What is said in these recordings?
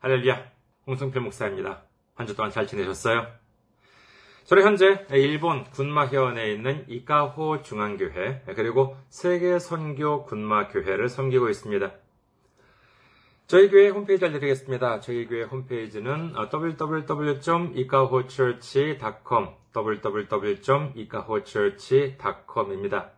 할렐루야, 홍성필 목사입니다. 한 주 동안 잘 지내셨어요? 저는 현재 일본 군마현에 있는 이카호 중앙교회 그리고 세계 선교 군마교회를 섬기고 있습니다. 저희 교회 홈페이지 알려드리겠습니다. 저희 교회 홈페이지는 www.ikahochurch.com www.ikahochurch.com입니다.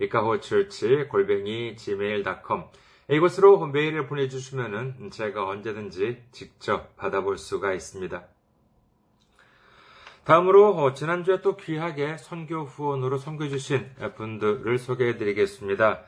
이카호처치 골뱅이 gmail.com 이곳으로 메일을 보내주시면 제가 언제든지 직접 받아볼 수가 있습니다. 다음으로 지난주에 또 귀하게 선교 후원으로 선교해주신 분들을 소개해드리겠습니다.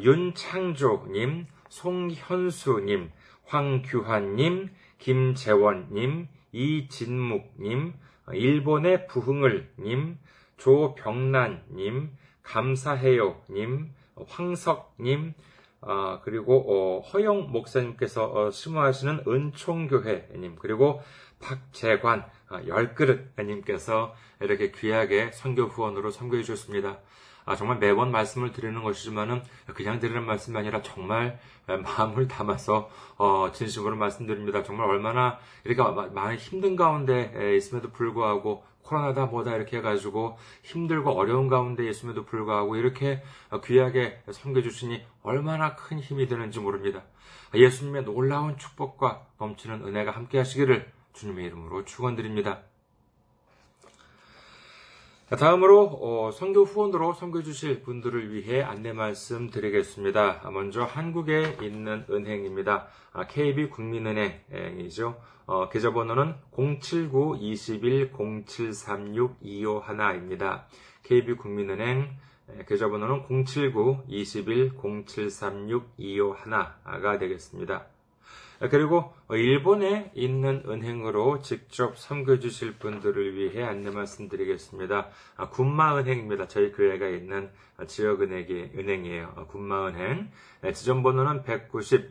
윤창조님, 송현수님, 황규환님, 김재원님, 이진묵님, 일본의 부흥을님, 조병란님, 감사해요님, 황석님, 어, 그리고 어, 허영 목사님께서 어, 심호하시는 은총교회님, 그리고 박재관 열그릇님께서 이렇게 귀하게 선교 후원으로 선교해 주셨습니다. 아, 정말 매번 말씀을 드리는 것이지만은 그냥 드리는 말씀이 아니라 정말 마음을 담아서 어, 진심으로 말씀드립니다. 정말 얼마나 이렇게 많은 힘든 가운데 있음에도 불구하고 코로나다 뭐다 이렇게 해가지고 힘들고 어려운 가운데 있음에도 불구하고 이렇게 귀하게 섬겨주시니 얼마나 큰 힘이 되는지 모릅니다. 예수님의 놀라운 축복과 넘치는 은혜가 함께 하시기를 주님의 이름으로 축원드립니다. 다음으로 어, 선교 후원으로 선교 주실 분들을 위해 안내 말씀 드리겠습니다. 먼저 한국에 있는 은행입니다. KB 국민은행이죠. 어, 계좌번호는 079-21-0736-251입니다. KB 국민은행 계좌번호는 079-21-0736-251가 되겠습니다. 그리고 일본에 있는 은행으로 직접 섬겨주실 분들을 위해 안내 말씀드리겠습니다. 군마은행입니다. 저희 교회가 있는 지역은행이에요. 군마은행. 지점번호는 190,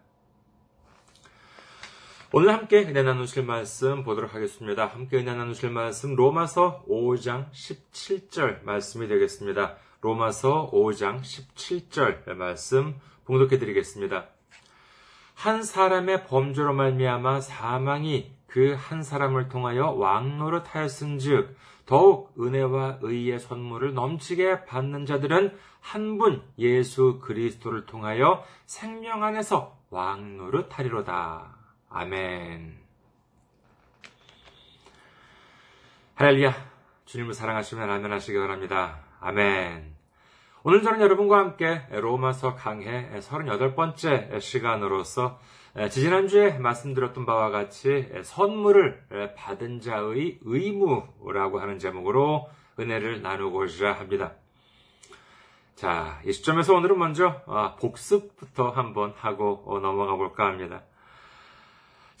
오늘 함께 은혜 나누실 말씀 보도록 하겠습니다. 함께 은혜 나누실 말씀 로마서 5장 17절 말씀이 되겠습니다. 로마서 5장 17절 말씀 봉독해 드리겠습니다. 한 사람의 범죄로 말미암아 사망이 그 한 사람을 통하여 왕노릇 하였은즉 더욱 은혜와 의의 선물을 넘치게 받는 자들은 한 분 예수 그리스도를 통하여 생명 안에서 왕노릇 하리로다. 아멘. 할렐루야. 주님을 사랑하시면 아멘 하시기 바랍니다. 아멘. 오늘 저는 여러분과 함께 로마서 강해 38번째 시간으로서 지지난주에 말씀드렸던 바와 같이 선물을 받은 자의 의무라고 하는 제목으로 은혜를 나누고자 합니다. 자, 이 시점에서 오늘은 먼저 복습부터 한번 하고 넘어가 볼까 합니다.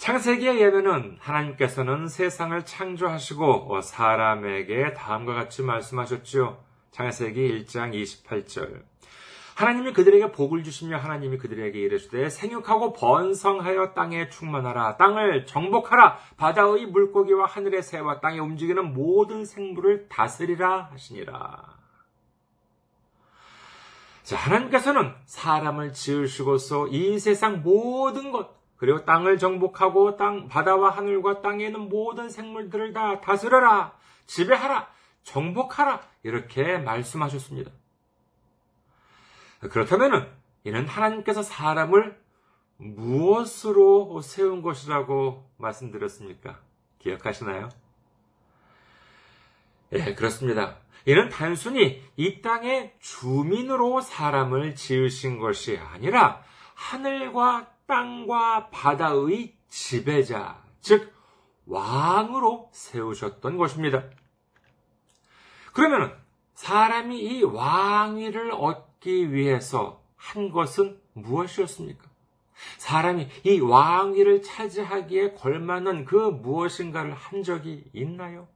창세기에 의하면은 하나님께서는 세상을 창조하시고 사람에게 다음과 같이 말씀하셨죠. 창세기 1장 28절. 하나님이 그들에게 복을 주시며 하나님이 그들에게 이르시되 생육하고 번성하여 땅에 충만하라 땅을 정복하라 바다의 물고기와 하늘의 새와 땅에 움직이는 모든 생물을 다스리라 하시니라. 자, 하나님께서는 사람을 지으시고서 이 세상 모든 것 그리고 땅을 정복하고 땅 바다와 하늘과 땅에 있는 모든 생물들을 다 다스려라 지배하라 정복하라. 이렇게 말씀하셨습니다. 그렇다면 이는 하나님께서 사람을 무엇으로 세운 것이라고 말씀드렸습니까? 기억하시나요? 예, 그렇습니다. 이는 단순히 이 땅의 주민으로 사람을 지으신 것이 아니라 하늘과 땅과 바다의 지배자, 즉 왕으로 세우셨던 것입니다. 그러면 사람이 이 왕위를 얻기 위해서 한 것은 무엇이었습니까? 사람이 이 왕위를 차지하기에 걸맞는 그 무엇인가를 한 적이 있나요?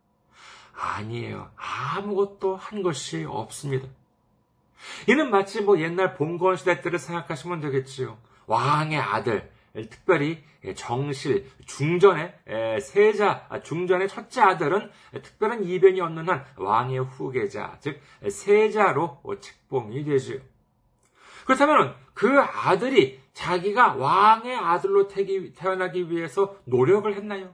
아니에요. 아무것도 한 것이 없습니다. 이는 마치 뭐 옛날 봉건 시대 때를 생각하시면 되겠지요. 왕의 아들, 특별히 정실, 중전의 세자, 아, 중전의 첫째 아들은 특별한 이변이 없는 한 왕의 후계자, 즉 세자로 책봉이 되지요. 그렇다면 그 아들이 자기가 왕의 아들로 태어나기 위해서 노력을 했나요?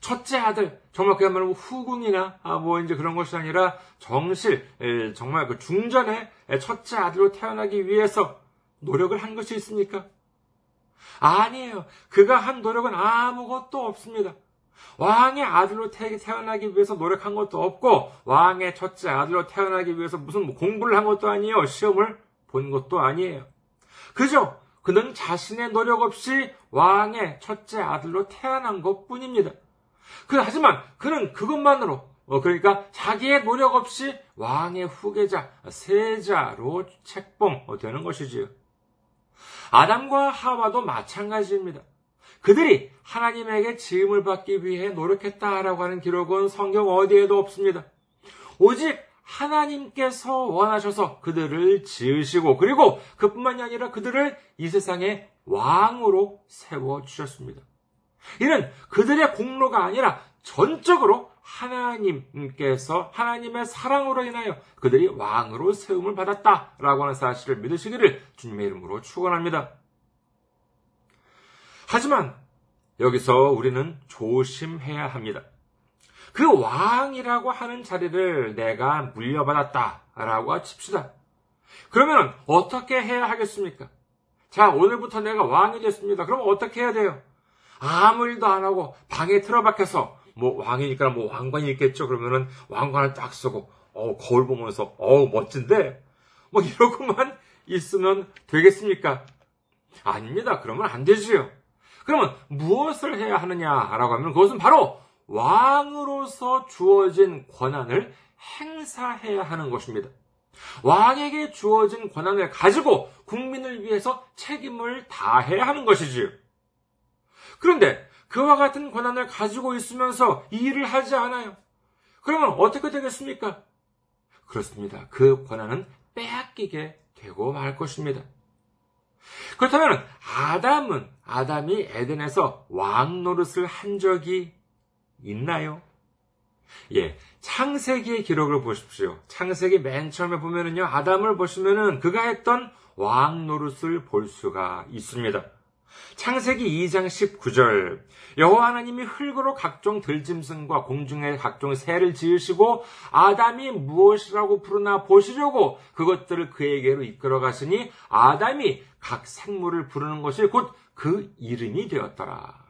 첫째 아들, 정말 그야말로 후궁이나 아, 뭐 이제 그런 것이 아니라 정실, 정말 그 중전의 첫째 아들로 태어나기 위해서 노력을 한 것이 있습니까? 아니에요. 그가 한 노력은 아무것도 없습니다. 왕의 아들로 태어나기 위해서 노력한 것도 없고, 왕의 첫째 아들로 태어나기 위해서 무슨 뭐 공부를 한 것도 아니에요. 시험을 본 것도 아니에요. 그죠? 그는 자신의 노력 없이 왕의 첫째 아들로 태어난 것 뿐입니다. 그, 하지만 그는 그것만으로, 어, 그러니까 자기의 노력 없이 왕의 후계자, 세자로 책봉되는 것이지요. 아담과 하와도 마찬가지입니다. 그들이 하나님에게 지음을 받기 위해 노력했다라고 하는 기록은 성경 어디에도 없습니다. 오직 하나님께서 원하셔서 그들을 지으시고 그리고 그뿐만이 아니라 그들을 이 세상의 왕으로 세워 주셨습니다. 이는 그들의 공로가 아니라 전적으로 하나님께서 하나님의 사랑으로 인하여 그들이 왕으로 세움을 받았다라고 하는 사실을 믿으시기를 주님의 이름으로 축원합니다. 하지만 여기서 우리는 조심해야 합니다. 그 왕이라고 하는 자리를 내가 물려받았다라고 칩시다. 그러면 어떻게 해야 하겠습니까? 자, 오늘부터 내가 왕이 됐습니다. 그럼 어떻게 해야 돼요? 아무 일도 안 하고 방에 틀어박혀서 뭐 왕이니까 뭐 왕관이 있겠죠. 그러면은 왕관을 딱 쓰고 어 거울 보면서 어 멋진데 뭐 이러고만 있으면 되겠습니까? 아닙니다. 그러면 안 되지요. 그러면 무엇을 해야 하느냐라고 하면 그것은 바로 왕으로서 주어진 권한을 행사해야 하는 것입니다. 왕에게 주어진 권한을 가지고 국민을 위해서 책임을 다해야 하는 것이지요. 그런데 그와 같은 권한을 가지고 있으면서 이 일을 하지 않아요. 그러면 어떻게 되겠습니까? 그렇습니다. 그 권한은 빼앗기게 되고 말 것입니다. 그렇다면 아담은 아담이 에덴에서 왕 노릇을 한 적이 있나요? 예, 창세기의 기록을 보십시오. 창세기 맨 처음에 보면은요, 아담을 보시면은 그가 했던 왕 노릇을 볼 수가 있습니다. 창세기 2장 19절 여호와 하나님이 흙으로 각종 들짐승과 공중의 각종 새를 지으시고 아담이 무엇이라고 부르나 보시려고 그것들을 그에게로 이끌어 가시니 아담이 각 생물을 부르는 것이 곧 그 이름이 되었더라.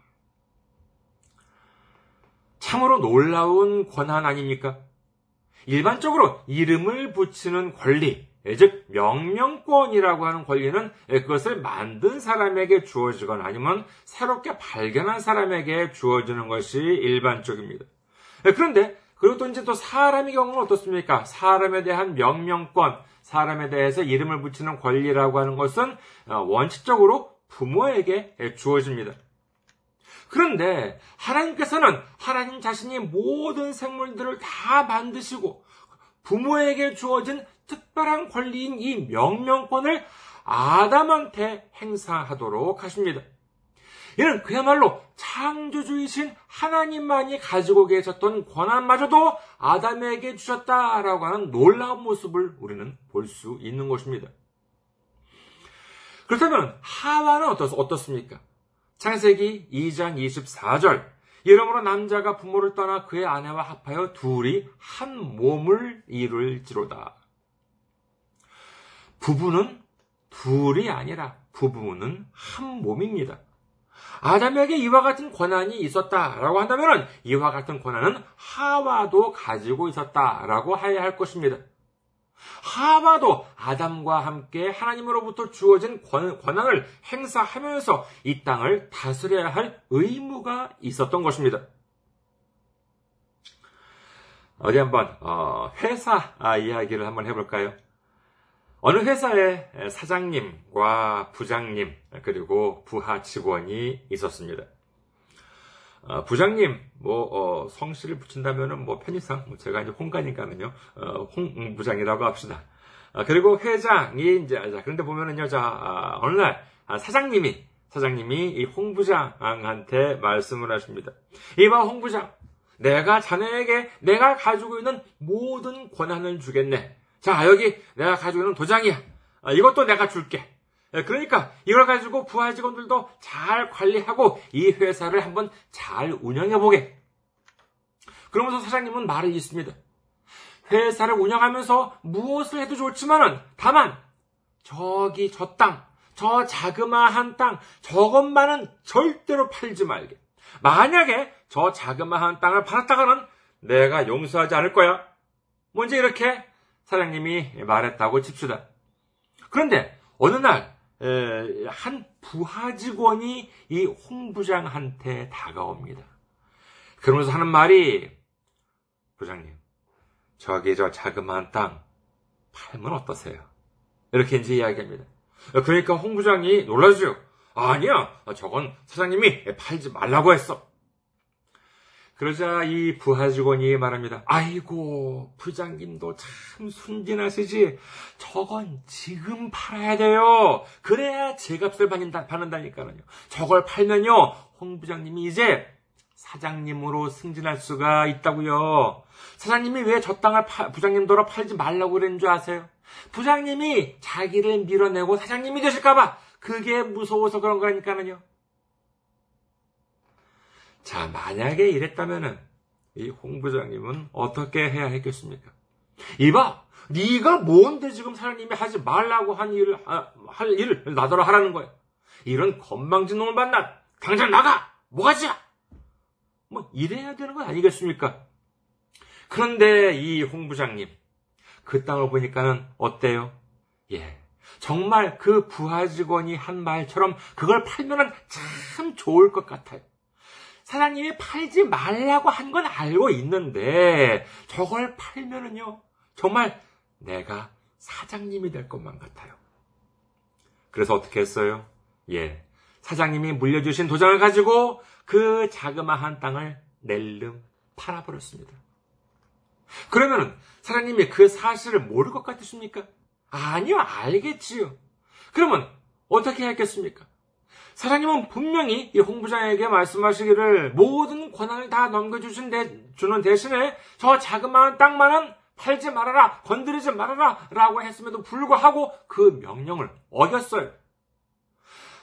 참으로 놀라운 권한 아닙니까? 일반적으로 이름을 붙이는 권리, 예, 즉 명령권이라고 하는 권리는 예, 그것을 만든 사람에게 주어지거나 아니면 새롭게 발견한 사람에게 주어지는 것이 일반적입니다. 예, 그런데 그리고 또 이제 또 사람의 경우는 어떻습니까? 사람에 대한 명령권, 사람에 대해서 이름을 붙이는 권리라고 하는 것은 어, 원칙적으로 부모에게 주어집니다. 그런데 하나님께서는 하나님 자신이 모든 생물들을 다 만드시고 부모에게 주어진 특별한 권리인 이 명령권을 아담한테 행사하도록 하십니다. 이는 그야말로 창조주이신 하나님만이 가지고 계셨던 권한마저도 아담에게 주셨다라고 하는 놀라운 모습을 우리는 볼 수 있는 것입니다. 그렇다면 하와는 어떻습니까? 창세기 2장 24절 이러므로 남자가 부모를 떠나 그의 아내와 합하여 둘이 한 몸을 이룰지로다. 부부는 둘이 아니라 부부는 한 몸입니다. 아담에게 이와 같은 권한이 있었다라고 한다면 이와 같은 권한은 하와도 가지고 있었다라고 해야 할 것입니다. 하와도 아담과 함께 하나님으로부터 주어진 권, 한을 행사하면서 이 땅을 다스려야 할 의무가 있었던 것입니다. 어디 한번 어, 회사 아, 이야기를 한번 해볼까요? 어느 회사에 사장님과 부장님 그리고 부하 직원이 있었습니다. 어, 부장님 뭐 어, 성씨를 붙인다면은 뭐 편의상 뭐 제가 이제 홍가니까는요 어, 홍 부장이라고 합시다. 아, 그리고 회장이 이제 자, 그런데 보면은요 자 아, 어느 날 아, 사장님이 사장님이 이 홍 부장한테 말씀을 하십니다. 이봐 홍 부장 내가 자네에게 내가 가지고 있는 모든 권한을 주겠네. 자, 여기 내가 가지고 있는 도장이야. 아, 이것도 내가 줄게. 예, 그러니까 이걸 가지고 부하 직원들도 잘 관리하고 이 회사를 한번 잘 운영해 보게. 그러면서 사장님은 말을 있습니다. 회사를 운영하면서 무엇을 해도 좋지만은 다만 저기 저 땅, 저 자그마한 땅, 저것만은 절대로 팔지 말게. 만약에 저 자그마한 땅을 팔았다가는 내가 용서하지 않을 거야. 먼저 이렇게 사장님이 말했다고 칩시다. 그런데 어느 날, 한 부하 직원이 이 홍 부장한테 다가옵니다. 그러면서 하는 말이, 부장님, 저기 저 자그마한 땅 팔면 어떠세요? 이렇게 이제 이야기합니다. 그러니까 홍 부장이 놀라죠. 아니야, 저건 사장님이 팔지 말라고 했어. 그러자 이 부하 직원이 말합니다. 아이고, 부장님도 참 순진하시지. 저건 지금 팔아야 돼요. 그래야 제 값을 받는다, 받는다니까요. 저걸 팔면요, 홍 부장님이 이제 사장님으로 승진할 수가 있다고요. 사장님이 왜 저 땅을 파, 부장님도로 팔지 말라고 그랬는 줄 아세요? 부장님이 자기를 밀어내고 사장님이 되실까봐 그게 무서워서 그런 거라니까요. 자, 만약에 이랬다면은 이 홍부장님은 어떻게 해야 했겠습니까? 이봐, 네가 뭔데 지금 사장님이 하지 말라고 한 일을 할 일을 나더러 하라는 거야. 이런 건방진 놈을 만나 당장 나가 뭐가지야? 뭐 이래야 되는 건 아니겠습니까? 그런데 이 홍부장님 그 땅을 보니까는 어때요? 예, 정말 그 부하 직원이 한 말처럼 그걸 팔면은 참 좋을 것 같아요. 사장님이 팔지 말라고 한 건 알고 있는데 저걸 팔면은요 정말 내가 사장님이 될 것만 같아요. 그래서 어떻게 했어요? 예. 사장님이 물려주신 도장을 가지고 그 자그마한 땅을 낼름 팔아버렸습니다. 그러면 사장님이 그 사실을 모를 것 같으십니까? 아니요, 알겠지요. 그러면 어떻게 했겠습니까? 사장님은 분명히 이 홍부장에게 말씀하시기를 모든 권한을 다 넘겨주신 대, 주는 대신에 저 자그마한 땅만은 팔지 말아라, 건드리지 말아라 라고 했음에도 불구하고 그 명령을 어겼어요.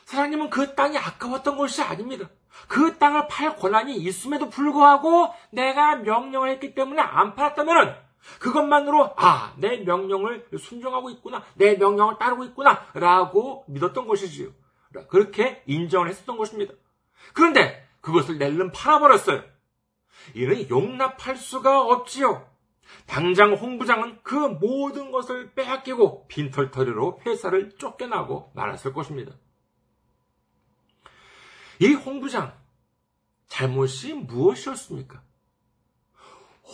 사장님은 그 땅이 아까웠던 것이 아닙니다. 그 땅을 팔 권한이 있음에도 불구하고 내가 명령을 했기 때문에 안 팔았다면 그것만으로 아, 내 명령을 순종하고 있구나. 내 명령을 따르고 있구나. 라고 믿었던 것이지요. 그렇게 인정을 했었던 것입니다. 그런데 그것을 낼름 팔아버렸어요. 이는 용납할 수가 없지요. 당장 홍부장은 그 모든 것을 빼앗기고 빈털터리로 회사를 쫓겨나고 말았을 것입니다. 이 홍부장, 잘못이 무엇이었습니까?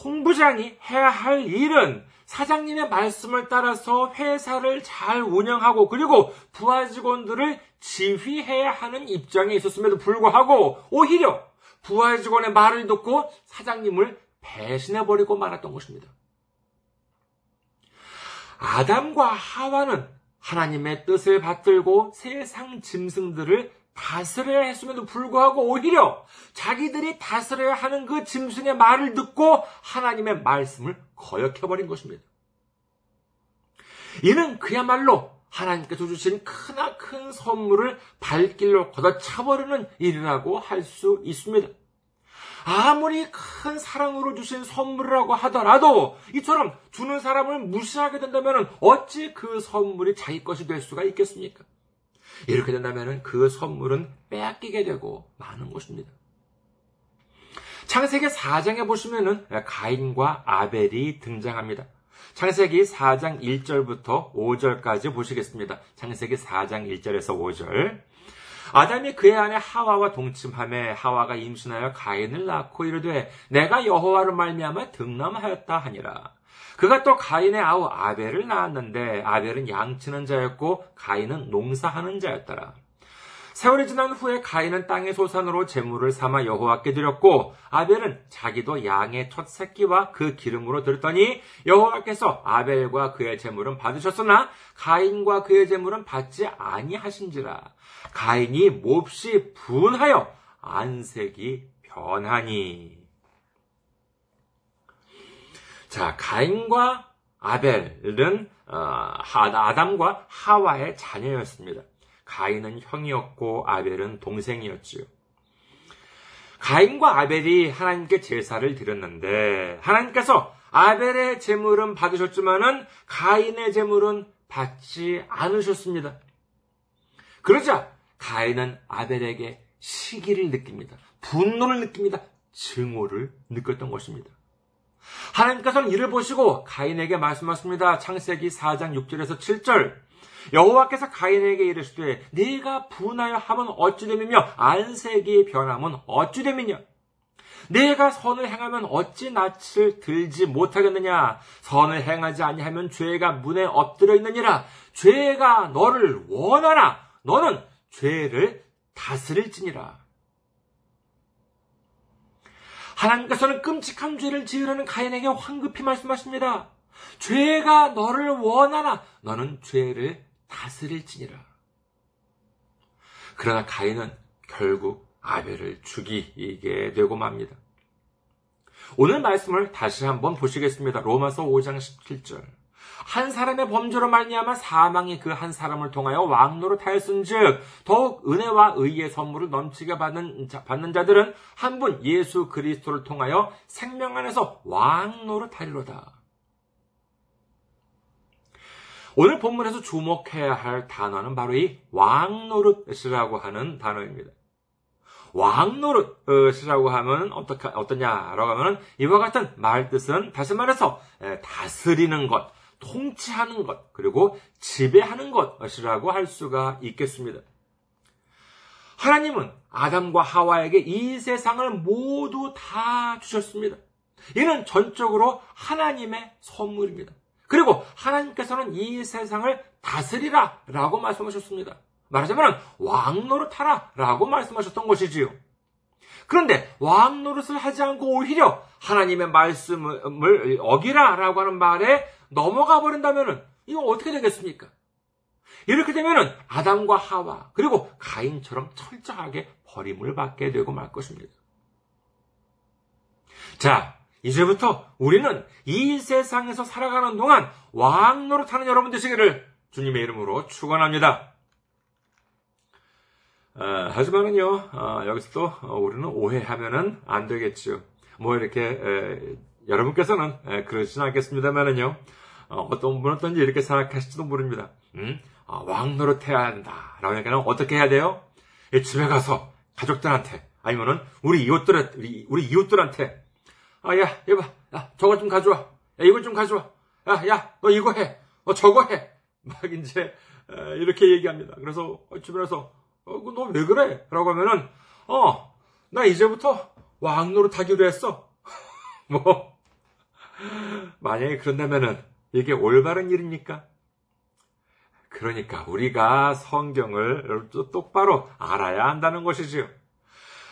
홍 부장이 해야 할 일은 사장님의 말씀을 따라서 회사를 잘 운영하고 그리고 부하 직원들을 지휘해야 하는 입장에 있었음에도 불구하고 오히려 부하 직원의 말을 듣고 사장님을 배신해버리고 말았던 것입니다. 아담과 하와는 하나님의 뜻을 받들고 세상 짐승들을 다스려야 했음에도 불구하고 오히려 자기들이 다스려야 하는 그 짐승의 말을 듣고 하나님의 말씀을 거역해버린 것입니다. 이는 그야말로 하나님께서 주신 크나큰 선물을 발길로 걷어차버리는 일이라고 할 수 있습니다. 아무리 큰 사랑으로 주신 선물이라고 하더라도 이처럼 주는 사람을 무시하게 된다면 어찌 그 선물이 자기 것이 될 수가 있겠습니까? 이렇게 된다면 그 선물은 빼앗기게 되고 많은 것입니다. 창세기 4장에 보시면은 가인과 아벨이 등장합니다. 창세기 4장 1절부터 5절까지 보시겠습니다. 창세기 4장 1절에서 5절. 아담이 그의 아내 하와와 동침함에 하와가 임신하여 가인을 낳고 이르되 내가 여호와를 말미암아 등남하였다 하니라. 그가 또 가인의 아우 아벨을 낳았는데 아벨은 양치는 자였고 가인은 농사하는 자였더라. 세월이 지난 후에 가인은 땅의 소산으로 재물을 삼아 여호와께 드렸고 아벨은 자기도 양의 첫 새끼와 그 기름으로 드렸더니 여호와께서 아벨과 그의 재물은 받으셨으나 가인과 그의 재물은 받지 아니하신지라 가인이 몹시 분하여 안색이 변하니 자 가인과 아벨은 어, 아담과 하와의 자녀였습니다. 가인은 형이었고 아벨은 동생이었지요. 가인과 아벨이 하나님께 제사를 드렸는데 하나님께서 아벨의 제물은 받으셨지만은 가인의 제물은 받지 않으셨습니다. 그러자 가인은 아벨에게 시기를 느낍니다. 분노를 느낍니다. 증오를 느꼈던 것입니다. 하나님께서는 이를 보시고 가인에게 말씀하십니다. 창세기 4장 6절에서 7절. 여호와께서 가인에게 이르시되 네가 분하여 하면 어찌 됨이며 안색이 변함은 어찌 됨이냐 네가 선을 행하면 어찌 낯을 들지 못하겠느냐 선을 행하지 아니하면 죄가 문에 엎드려 있느니라 죄가 너를 원하나 너는 죄를 다스릴지니라 하나님께서는 끔찍한 죄를 지으려는 가인에게 황급히 말씀하십니다. 죄가 너를 원하나 너는 죄를 다스릴지니라. 그러나 가인은 결국 아벨을 죽이게 되고 맙니다. 오늘 말씀을 다시 한번 보시겠습니다. 로마서 5장 17절. 한 사람의 범죄로 말미암아 사망이 그 한 사람을 통하여 왕노로 타였은즉 더욱 은혜와 의의 선물을 넘치게 받는, 자, 받는 자들은 한 분 예수 그리스도를 통하여 생명 안에서 왕노로 타리로다. 오늘 본문에서 주목해야 할 단어는 바로 이 왕노릇이라고 하는 단어입니다. 왕노릇이라고 하면 어떻게, 어떠냐라고 하면 이와 같은 말 뜻은 다시 말해서 다스리는 것, 통치하는 것, 그리고 지배하는 것이라고 할 수가 있겠습니다. 하나님은 아담과 하와에게 이 세상을 모두 다 주셨습니다. 이는 전적으로 하나님의 선물입니다. 그리고 하나님께서는 이 세상을 다스리라 라고 말씀하셨습니다. 말하자면 왕노릇하라 라고 말씀하셨던 것이지요. 그런데 왕노릇을 하지 않고 오히려 하나님의 말씀을 어기라 라고 하는 말에 넘어가 버린다면 이거 어떻게 되겠습니까? 이렇게 되면 아담과 하와 그리고 가인처럼 철저하게 버림을 받게 되고 말 것입니다. 자, 이제부터 우리는 이 세상에서 살아가는 동안 왕 노릇하는 여러분 되시기를 주님의 이름으로 축원합니다. 어, 하지만은요 어, 여기서도 어, 우리는 오해하면은 안 되겠지요. 뭐 이렇게 에, 여러분께서는 에, 그러진 않겠습니다만은요 어, 떤 분은 어떤지 이렇게 생각하실지도 모릅니다. 음? 아, 왕 노릇해야 한다. 라고 하니까 어떻게 해야 돼요? 집에 가서 가족들한테 아니면은 우리 이웃들 우리, 우리 이웃들한테 아, 야, 이봐. 야, 저거 좀 가져와. 야, 이거 좀 가져와. 야, 야, 너 이거 해. 너 저거 해. 막 이제, 이렇게 얘기합니다. 그래서 주변에서, 어, 너 왜 그래? 라고 하면은, 어, 나 이제부터 왕노로 타기로 했어. 뭐, 만약에 그런다면은, 이게 올바른 일입니까? 그러니까 우리가 성경을 똑바로 알아야 한다는 것이지요.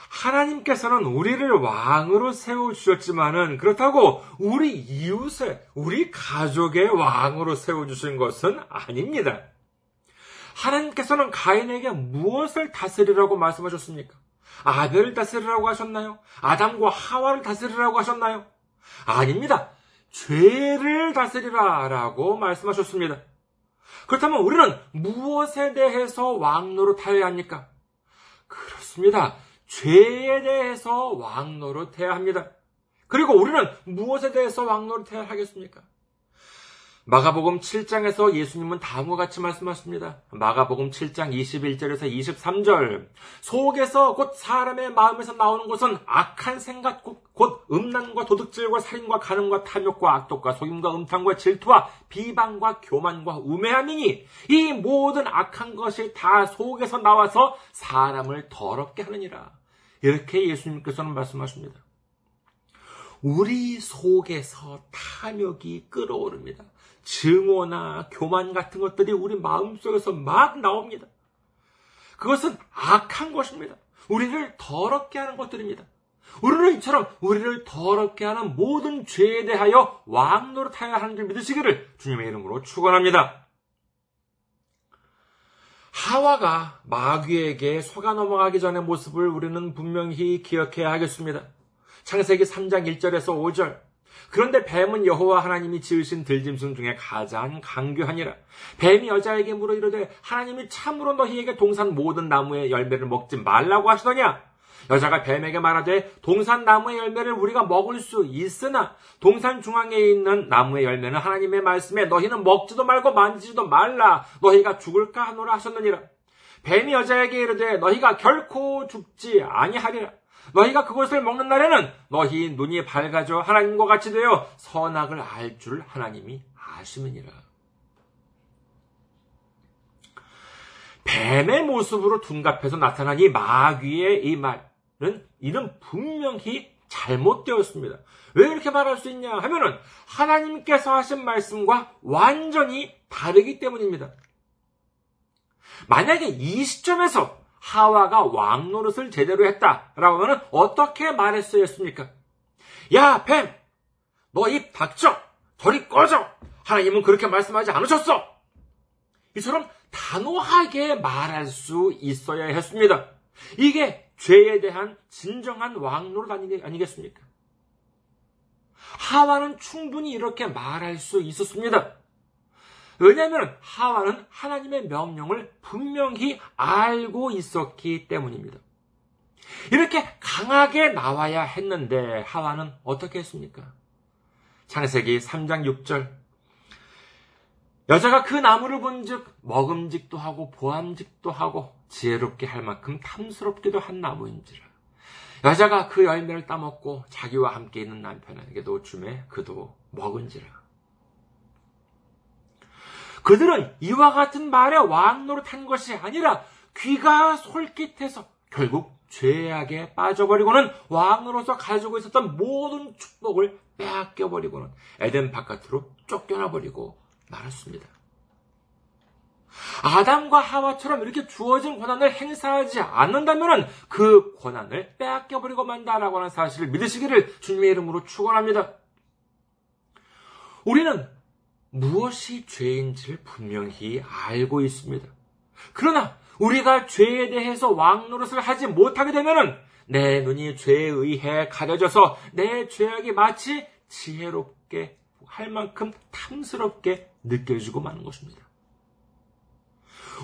하나님께서는 우리를 왕으로 세워주셨지만은 그렇다고 우리 이웃의, 우리 가족의 왕으로 세워주신 것은 아닙니다. 하나님께서는 가인에게 무엇을 다스리라고 말씀하셨습니까? 아벨을 다스리라고 하셨나요? 아담과 하와를 다스리라고 하셨나요? 아닙니다. 죄를 다스리라 라고 말씀하셨습니다. 그렇다면 우리는 무엇에 대해서 왕노로 타야 합니까? 그렇습니다. 죄에 대해서 왕노릇해야 합니다. 그리고 우리는 무엇에 대해서 왕노릇해야 하겠습니까? 마가복음 7장에서 예수님은 다음과 같이 말씀하십니다. 마가복음 7장 21절에서 23절. 속에서 곧 사람의 마음에서 나오는 것은 악한 생각, 곧 음란과 도둑질과 살인과 가늠과 탐욕과 악독과 속임과 음탕과 질투와 비방과 교만과 우매함이니 이 모든 악한 것이 다 속에서 나와서 사람을 더럽게 하느니라. 이렇게 예수님께서는 말씀하십니다. 우리 속에서 탐욕이 끓어오릅니다. 증오나 교만 같은 것들이 우리 마음속에서 막 나옵니다. 그것은 악한 것입니다. 우리를 더럽게 하는 것들입니다. 우리는 이처럼 우리를 더럽게 하는 모든 죄에 대하여 왕노릇하여 하는 줄 믿으시기를 주님의 이름으로 축원합니다. 하와가 마귀에게 속아 넘어가기 전의 모습을 우리는 분명히 기억해야 하겠습니다. 창세기 3장 1절에서 5절 그런데 뱀은 여호와 하나님이 지으신 들짐승 중에 가장 강교하니라. 뱀이 여자에게 물어 이르되 하나님이 참으로 너희에게 동산 모든 나무의 열매를 먹지 말라고 하시더냐? 여자가 뱀에게 말하되 동산 나무의 열매를 우리가 먹을 수 있으나 동산 중앙에 있는 나무의 열매는 하나님의 말씀에 너희는 먹지도 말고 만지지도 말라 너희가 죽을까 하노라 하셨느니라. 뱀이 여자에게 이르되 너희가 결코 죽지 아니하리라. 너희가 그것을 먹는 날에는 너희 눈이 밝아져 하나님과 같이 되어 선악을 알 줄 하나님이 아시느니라. 뱀의 모습으로 둔갑해서 나타난 이 마귀의 이 말은 이는 분명히 잘못되었습니다. 왜 이렇게 말할 수 있냐 하면은 하나님께서 하신 말씀과 완전히 다르기 때문입니다. 만약에 이 시점에서 하와가 왕 노릇을 제대로 했다라고 하면 어떻게 말했어야 했습니까? 야, 뱀! 너 입 닥쳐! 저리 꺼져! 하나님은 그렇게 말씀하지 않으셨어! 이처럼 단호하게 말할 수 있어야 했습니다. 이게 죄에 대한 진정한 왕노릇 아니겠습니까? 하와는 충분히 이렇게 말할 수 있었습니다. 왜냐하면 하와는 하나님의 명령을 분명히 알고 있었기 때문입니다. 이렇게 강하게 나와야 했는데 하와는 어떻게 했습니까? 창세기 3장 6절 여자가 그 나무를 본즉 먹음직도 하고 보암직도 하고 지혜롭게 할 만큼 탐스럽기도 한 나무인지라 여자가 그 열매를 따먹고 자기와 함께 있는 남편에게도 주매 그도 먹은지라 그들은 이와 같은 말에 왕 노릇한 것이 아니라 귀가 솔깃해서 결국 죄악에 빠져버리고는 왕으로서 가지고 있었던 모든 축복을 빼앗겨버리고는 에덴 바깥으로 쫓겨나버리고 말았습니다. 아담과 하와처럼 이렇게 주어진 권한을 행사하지 않는다면 그 권한을 빼앗겨버리고 만다라고 하는 사실을 믿으시기를 주님의 이름으로 축원합니다. 우리는 무엇이 죄인지를 분명히 알고 있습니다. 그러나 우리가 죄에 대해서 왕노릇을 하지 못하게 되면 내 눈이 죄에 의해 가려져서 내 죄악이 마치 지혜롭게 할 만큼 탐스럽게 느껴지고 마는 것입니다.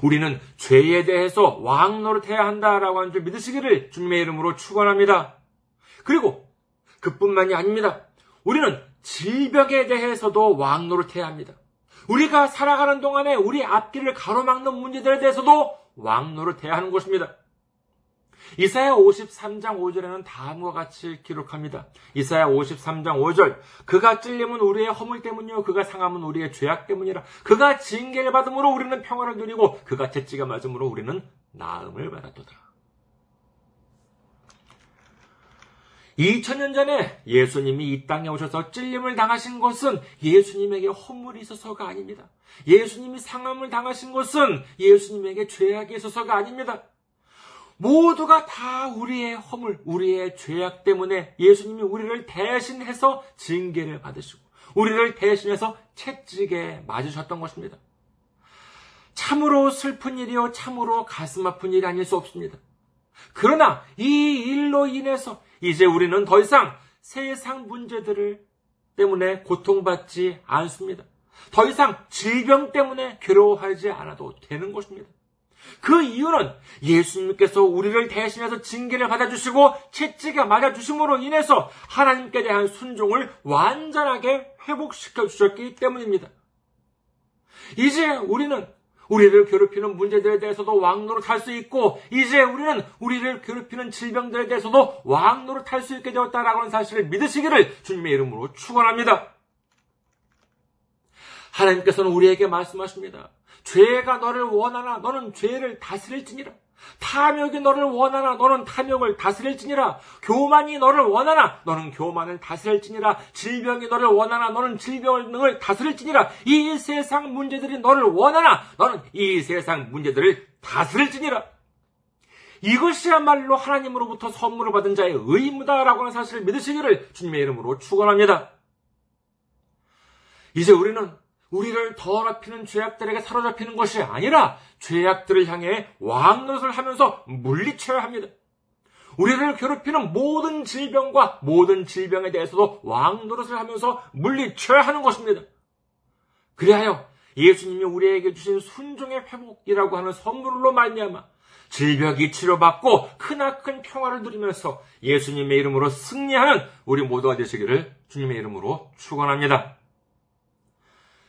우리는 죄에 대해서 왕노릇해야 한다라고 하는 줄 믿으시기를 주님의 이름으로 축원합니다. 그리고 그뿐만이 아닙니다. 우리는 질병에 대해서도 왕노릇해야 합니다. 우리가 살아가는 동안에 우리 앞길을 가로막는 문제들에 대해서도 왕노릇해야 하는 것입니다. 이사야 53장 5절에는 다음과 같이 기록합니다. 이사야 53장 5절 그가 찔림은 우리의 허물 때문이요 그가 상함은 우리의 죄악 때문이라 그가 징계를 받음으로 우리는 평화를 누리고 그가 채찍에 맞음으로 우리는 나음을 받았도다. 2000년 전에 예수님이 이 땅에 오셔서 찔림을 당하신 것은 예수님에게 허물이 있어서가 아닙니다. 예수님이 상함을 당하신 것은 예수님에게 죄악이 있어서가 아닙니다. 모두가 다 우리의 허물, 우리의 죄악 때문에 예수님이 우리를 대신해서 징계를 받으시고 우리를 대신해서 채찍에 맞으셨던 것입니다. 참으로 슬픈 일이요, 참으로 가슴 아픈 일이 아닐 수 없습니다. 그러나 이 일로 인해서 이제 우리는 더 이상 세상 문제들을 때문에 고통받지 않습니다. 더 이상 질병 때문에 괴로워하지 않아도 되는 것입니다. 그 이유는 예수님께서 우리를 대신해서 징계를 받아주시고 채찍에 맞아주심으로 인해서 하나님께 대한 순종을 완전하게 회복시켜 주셨기 때문입니다. 이제 우리는 우리를 괴롭히는 문제들에 대해서도 왕노릇 할 수 있고 이제 우리는 우리를 괴롭히는 질병들에 대해서도 왕노릇 할 수 있게 되었다라고 하는 사실을 믿으시기를 주님의 이름으로 축원합니다. 하나님께서는 우리에게 말씀하십니다. 죄가 너를 원하나 너는 죄를 다스릴지니라. 탐욕이 너를 원하나 너는 탐욕을 다스릴지니라. 교만이 너를 원하나 너는 교만을 다스릴지니라. 질병이 너를 원하나 너는 질병을 다스릴지니라. 이 세상 문제들이 너를 원하나 너는 이 세상 문제들을 다스릴지니라. 이것이야말로 하나님으로부터 선물을 받은 자의 의무다라고 하는 사실을 믿으시기를 주님의 이름으로 축원합니다. 이제 우리는 우리를 더럽히는 죄악들에게 사로잡히는 것이 아니라 죄악들을 향해 왕노릇을 하면서 물리쳐야 합니다. 우리를 괴롭히는 모든 질병과 모든 질병에 대해서도 왕노릇을 하면서 물리쳐야 하는 것입니다. 그리하여 예수님이 우리에게 주신 순종의 회복이라고 하는 선물로 말미암아 질병이 치료받고 크나큰 평화를 누리면서 예수님의 이름으로 승리하는 우리 모두가 되시기를 주님의 이름으로 축원합니다.